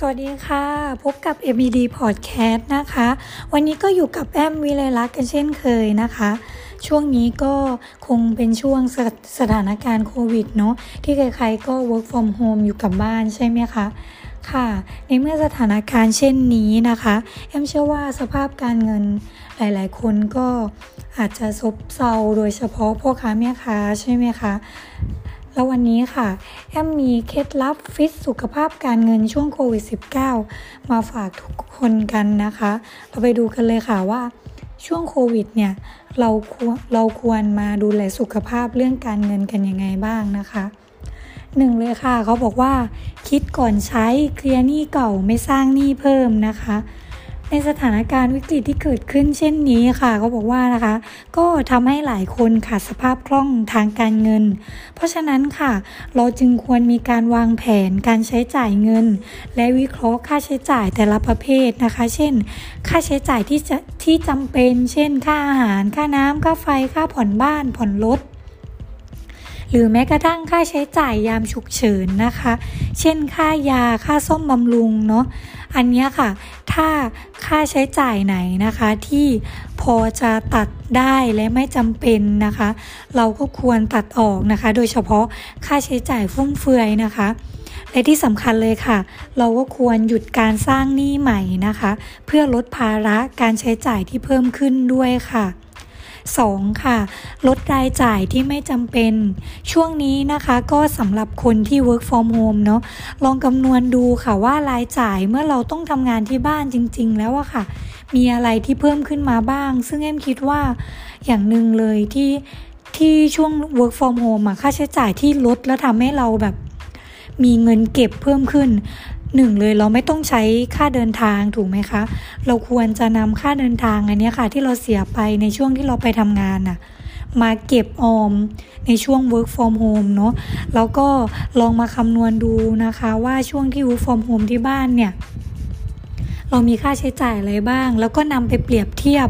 สวัสดีค่ะ พบกับ MED Podcast นะคะ วันนี้ก็อยู่กับแอมวิไลลักษ์กันเช่นเคยนะคะ ช่วงนี้ก็คงเป็นช่วงสสถานการณ์โควิดเนาะที่ใครๆก็ work from home อยู่กับบ้านใช่ไหมคะค่ะในเมื่อสถานการณ์เช่นนี้นะคะแอมเชื่อว่าสภาพการเงินหลายๆ คนก็อาจจะซบเซาโดยเฉพาะพ่อค้าแม่ค้าใช่ไหมคะ แล้ววันนี้ค่ะ แอมมีเคล็ดลับฟิตสุขภาพการเงินช่วงโควิด -19 มาฝากทุกคนกันนะคะ เราไปดูกันเลยค่ะว่าช่วงโควิดเนี่ยเราควรเราควรมาดูแลสุขภาพเรื่องการเงินกันยังไงบ้างนะคะหนึ่งเลยค่ะเขาบอกว่า คิดก่อนใช้เคลียร์หนี้เก่าไม่สร้างหนี้เพิ่มนะคะ ในสถานการณ์วิกฤตที่เกิดขึ้นเช่นนี้ค่ะเขาบอกว่านะคะ ก็ทำให้หลายคนขาดสภาพคล่องทางการเงิน เพราะฉะนั้นค่ะ เราจึงควรมีการวางแผนการใช้จ่ายเงิน และวิเคราะห์ค่าใช้จ่ายแต่ละประเภทนะคะ เช่น ค่าใช้จ่ายที่จะที่จำเป็น เช่น ค่าอาหาร ค่าน้ำค่าไฟค่าผ่อนบ้าน ผ่อนรถหรือแม้กระทั่งค่าใช้จ่ายยามฉุกเฉินนะคะ เช่นค่ายา ค่าซ่อมบำรุงเนาะ อันนี้ค่ะ ถ้าค่าใช้จ่ายไหนนะคะ ที่พอจะตัดได้และไม่จำเป็นนะคะ เราก็ควรตัดออกนะคะ โดยเฉพาะค่าใช้จ่ายฟุ่มเฟือยนะคะและที่สำคัญเลยค่ะ เราก็ควรหยุดการสร้างหนี้ใหม่นะคะ เพื่อลดภาระการใช้จ่ายที่เพิ่มขึ้นด้วยค่ะ 2. ค่ะ ลดรายจ่ายที่ไม่จำเป็น ช่วงนี้นะคะก็สำหรับคนที่ work from home เนาะลองคำนวณดูค่ะว่ารายจ่ายเมื่อเราต้องทำงานที่บ้านจริง ๆ แล้วอะค่ะ มีอะไรที่เพิ่มขึ้นมาบ้าง ซึ่งเอ็มคิดว่าอย่างหนึ่งเลยที่ที่ช่วง work from home อะค่าใช้จ่ายที่ลดแล้วทำให้เราแบบมีเงินเก็บเพิ่มขึ้น หนึ่งเลยเราไม่ต้องใช้ค่าเดินทางถูกไหมคะ เราควรจะนำค่าเดินทางอันนี้ค่ะ ที่เราเสียไปในช่วงที่เราไปทำงานน่ะมาเก็บออมในช่วง work from home เนาะแล้วก็ลองมาคำนวณดูนะคะว่าช่วงที่ work from home ที่บ้านเนี่ย เรามีค่าใช้จ่ายอะไรบ้าง แล้วก็นำไปเปรียบเทียบ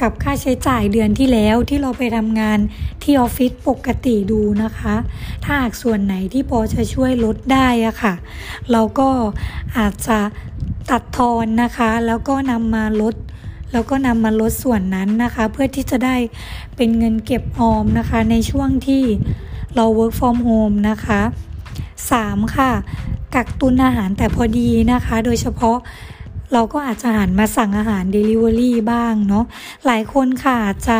กับค่าใช้จ่ายเดือนที่แล้วที่เราไปทำงานที่ออฟฟิศปกติดูนะคะ ถ้าหากส่วนไหนที่พอจะช่วยลดได้อะค่ะ เราก็อาจจะตัดทอนนะคะ แล้วก็นำมาลดแล้วก็นำมาลดส่วนนั้นนะคะ เพื่อที่จะได้เป็นเงินเก็บออมนะคะ ในช่วงที่เรา work from home นะคะ 3. ค่ะ กักตุนอาหารแต่พอดีนะคะ โดยเฉพาะ เราก็อาจจะหันมาสั่งอาหาร Delivery บ้างเนาะหลายคนค่ะจะ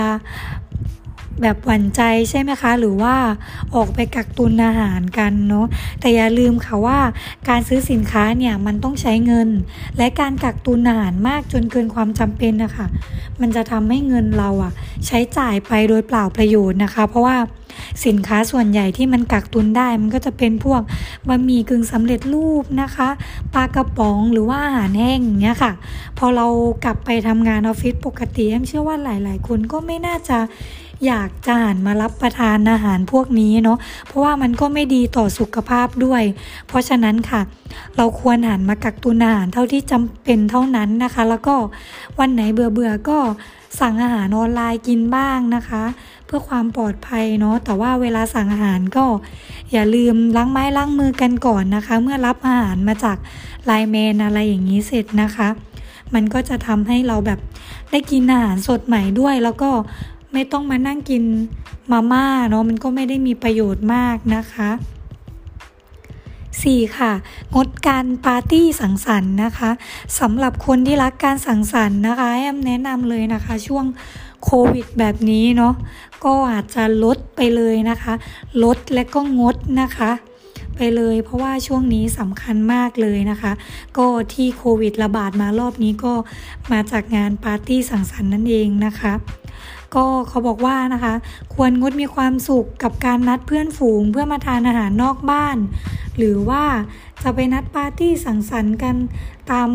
แบบหวั่นใจใช่ไหมคะ หรือว่าออกไปกักตุนอาหารกันเนาะแต่อย่าลืมค่ะว่าการซื้อสินค้าเนี่ยมันต้องใช้เงิน และการกักตุนอาหารมากจนเกินความจำเป็นนะคะมันจะทำให้เงินเราอะใช้จ่ายไปโดยเปล่าประโยชน์นะคะ เพราะว่าสินค้าส่วนใหญ่ที่มันกักตุนได้ มันก็จะเป็นพวกบะหมี่กึ่งสำเร็จรูปนะคะปลากระป๋องหรือว่าอาหารแห้งเงี้ยค่ะ พอเรากลับไปทำงานออฟฟิศปกติแอมเชื่อว่าหลาย ๆ คนก็ไม่น่าจะ อยากจะหันมารับประทานอาหารพวกนี้เนาะเพราะว่ามันก็ไม่ดีต่อสุขภาพด้วย เพราะฉะนั้นค่ะ เราควรหันมากักตุนอาหารเท่าที่จำเป็นเท่านั้นนะคะ แล้วก็วันไหนเบื่อเบื่อก็สั่งอาหารออนไลน์กินบ้างนะคะ เพื่อความปลอดภัยเนาะแต่ว่าเวลาสั่งอาหารก็ อย่าลืมล้างไม้ล้างมือกันก่อนนะคะ เมื่อรับอาหารมาจากไลน์แมนอะไรอย่างนี้เสร็จนะคะ มันก็จะทำให้เราแบบได้กินอาหารสดใหม่ด้วย แล้วก็ ไม่ต้องมานั่งกินมาม่าเนาะมันก็ไม่ได้มีประโยชน์มากนะคะ 4. ค่ะ งดการปาร์ตี้สังสรรค์นะคะสำหรับคนที่รักการสังสรรค์นะคะแอมแนะนำเลยนะคะ ช่วงโควิดแบบนี้เนาะก็อาจจะลดไปเลยนะคะ ลดและก็งดนะคะ ไปเลยเพราะว่าช่วงนี้สำคัญมากเลยนะคะ ก็ที่โควิดระบาดมารอบนี้ก็มาจากงานปาร์ตี้สังสรรค์นั่นเองนะคะ ก็เขาบอกว่านะคะ ควรงดมีความสุขกับการนัดเพื่อนฝูงเพื่อมาทานอาหารนอกบ้าน หรือว่าจะไปนัดปาร์ตี้สังสรรค์กันตาม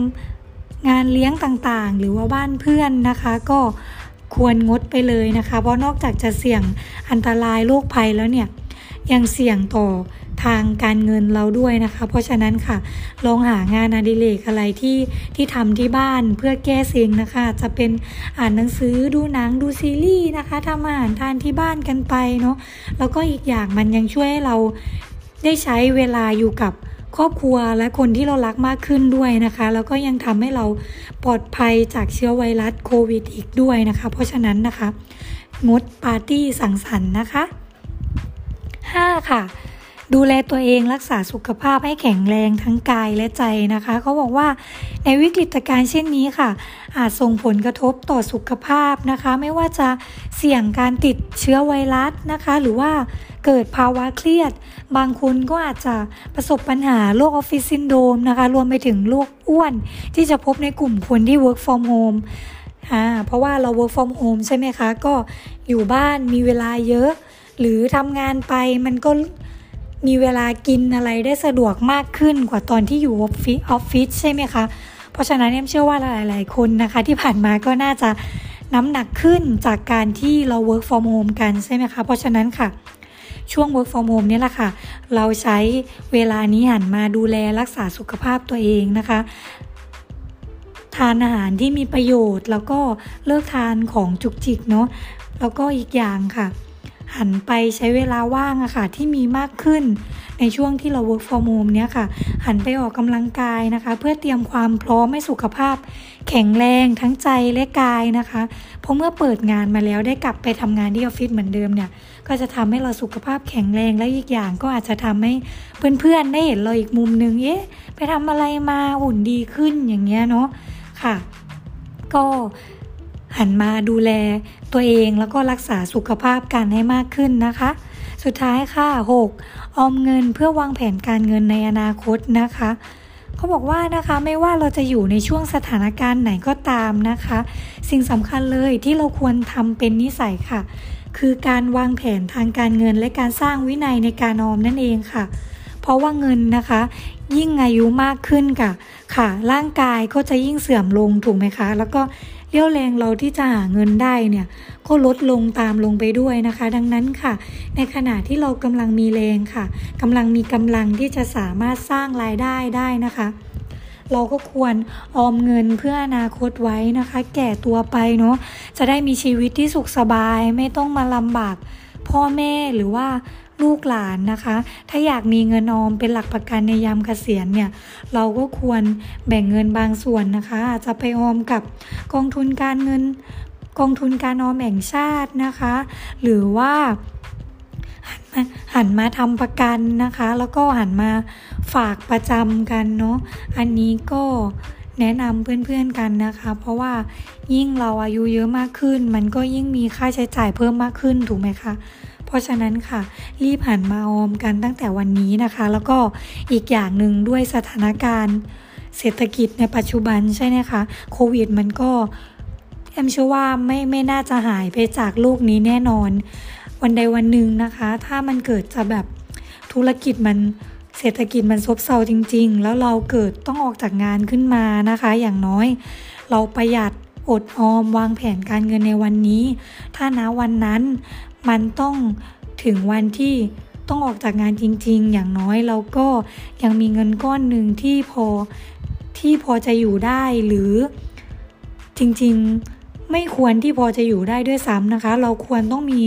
งานเลี้ยงต่างๆ หรือว่าบ้านเพื่อนนะคะ ก็ควรงดไปเลยนะคะ เพราะนอกจากจะเสี่ยงอันตรายโรคภัยแล้วเนี่ยยังเสี่ยงต่อางการเงินเราด้วยนะคะ เพราะฉะนั้นค่ะ ลองหางานอดิเรกอะไรที่ที่ทำที่บ้านเพื่อแก้เซ็งนะคะ จะเป็นอ่านหนังสือดูหนังดูซีรีส์นะคะทำอาหารทานที่บ้านกันไปเนาะแล้วก็อีกอย่างมันยังช่วยให้เราได้ใช้เวลาอยู่กับครอบครัวและคนที่เรารักมากขึ้นด้วยนะคะ แล้วก็ยังทำให้เราปลอดภัยจากเชื้อไวรัสโควิดอีกด้วยนะคะ เพราะฉะนั้นนะคะ งดปาร์ตี้สังสรรค์นะคะ 5. ค่ะ ดูแลตัวเองรักษาสุขภาพให้แข็งแรงทั้งกายและใจนะคะ เขาบอกว่าในวิกฤตการณ์เช่นนี้ค่ะ อาจส่งผลกระทบต่อสุขภาพนะคะ ไม่ว่าจะเสี่ยงการติดเชื้อไวรัสนะคะ หรือว่าเกิดภาวะเครียด บางคนก็อาจจะประสบปัญหาโรค office syndrome นะคะ รวมไปถึงโรคอ้วน ที่จะพบในกลุ่มคนที่ work from home อ่าเพราะว่าเรา work from home ใช่ไหมคะ ก็อยู่บ้านมีเวลาเยอะ หรือทำงานไปมันก็ มีเวลากินอะไรได้สะดวกมากขึ้นกว่าตอนที่อยู่ออฟฟิศออฟฟิศใช่ไหมคะ เพราะฉะนั้นเอ็มเชื่อว่าหลาย ๆ คนนะคะ ที่ผ่านมาก็น่าจะน้ำหนักขึ้นจากการที่เรา work from home กันใช่ไหมคะ เพราะฉะนั้นค่ะช่วง work from home นี่แหละค่ะ เราใช้เวลานี้หันมาดูแลรักษาสุขภาพตัวเองนะคะ ทานอาหารที่มีประโยชน์ แล้วก็เลิกทานของจุกจิกเนาะ แล้วก็อีกอย่างค่ะ หันไปใช้เวลาว่างอะค่ะที่มีมากขึ้น ในช่วงที่เรา work from home เนี้ยค่ะ หันไปออกกำลังกายนะคะ เพื่อเตรียมความพร้อมให้สุขภาพ แข็งแรงทั้งใจและกายนะคะเพราะเมื่อเปิดงานมาแล้วได้กลับไปทำงานที่ออฟฟิศเหมือนเดิมเนี่ยก็จะทำให้เราสุขภาพแข็งแรงและอีกอย่างก็อาจจะทำให้เพื่อนๆได้เห็นเราอีกมุมนึงเอ๊ะไปทำอะไรมาหุ่นดีขึ้นอย่างเงี้ยเนาะค่ะ ก็ หันมาดูแลตัวเองแล้วก็รักษาสุขภาพกันให้มากขึ้นนะคะ สุดท้ายค่ะ 6. ออมเงินเพื่อวางแผนการเงินในอนาคตนะคะเขาบอกว่านะคะไม่ว่าเราจะอยู่ในช่วงสถานการณ์ไหนก็ตามนะคะ สิ่งสำคัญเลยที่เราควรทำเป็นนิสัยค่ะ คือการวางแผนทางการเงินและการสร้างวินัยในการออมนั่นเองค่ะ เพราะว่าเงินนะคะ ยิ่งอายุมากขึ้นค่ะ ค่ะ ร่างกายก็จะยิ่งเสื่อมลงถูกไหมคะ แล้วก็ เรี่ยวแรงเราที่จะหาเงินได้เนี่ยก็ลดลงตามลงไปด้วยนะคะ ดังนั้นค่ะ ในขณะที่เรากำลังมีแรงค่ะกำลังมีกำลังที่จะสามารถสร้างรายได้ได้นะคะเราก็ควรออมเงินเพื่ออนาคตไว้นะคะ แก่ตัวไปเนาะจะได้มีชีวิตที่สุขสบายไม่ต้องมาลำบากพ่อแม่หรือว่า ลูกหลานนะคะ ถ้าอยากมีเงินออมเป็นหลักประกันในยามเกษียณเนี่ย เราก็ควรแบ่งเงินบางส่วนนะคะ อาจจะไปออมกับกองทุนการเงินกองทุนการออมแห่งชาตินะคะ หรือว่าหันมาทำประกันนะคะ แล้วก็หันมาฝากประจำกันเนาะอันนี้ก็ แนะนำเพื่อนๆกันนะคะ เพราะว่ายิ่งเราอายุเยอะมากขึ้น มันก็ยิ่งมีค่าใช้จ่ายเพิ่มมากขึ้นถูกไหมคะเพราะฉะนั้นค่ะ รีบหันมาออมกันตั้งแต่วันนี้นะคะ แล้วก็อีกอย่างหนึ่งด้วยสถานการณ์ เศรษฐกิจในปัจจุบันใช่ไหมคะโควิดมันก็แอมเชื่อว่าไม่ไม่น่าจะหายไปจากโลกนี้แน่นอน วันใดวันหนึ่งนะคะ ถ้ามันเกิดจะแบบธุรกิจมัน เศรษฐกิจมันซบเซาจริง ๆ แล้วเราเกิดต้องออกจากงานขึ้นมานะคะ อย่างน้อย เราประหยัดอดออมวางแผนการเงินในวันนี้ ถ้านะวันนั้นมันต้องถึงวันที่ต้องออกจากงานจริง ๆ อย่างน้อยเราก็ยังมีเงินก้อนหนึ่งที่พอที่พอจะอยู่ได้หรือจริง ๆ ไม่ควรที่พอจะอยู่ได้ด้วยซ้ำนะคะ เราควรต้องมี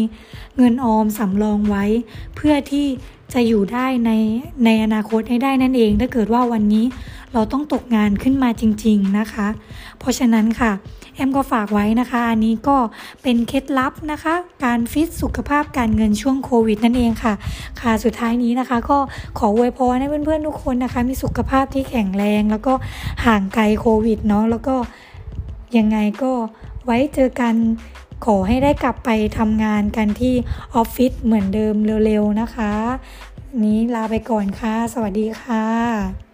เงินออมสำรองไว้ เพื่อที่จะอยู่ได้ในในอนาคตให้ได้นั่นเอง ถ้าเกิดว่าวันนี้เราต้องตกงานขึ้นมาจริง ๆนะคะ เพราะฉะนั้นค่ะแอมก็ฝากไว้นะคะ อันนี้ก็เป็นเคล็ดลับนะคะ การฟิตสุขภาพการเงินช่วงโควิดนั่นเองค่ะ ค่ะสุดท้ายนี้นะคะ ก็ขออวยพรให้เพื่อนๆทุกคนนะคะ มีสุขภาพที่แข็งแรง แล้วก็ห่างไกลโควิดเนาะแล้วก็ยังไงก็ ว้เจอกันขอให้ได้กลับไปทำงานกันที่ออฟฟิศเหมือนเดิมเร็วๆนะคะ นี้ลาไปก่อนค่ะ สวัสดีค่ะ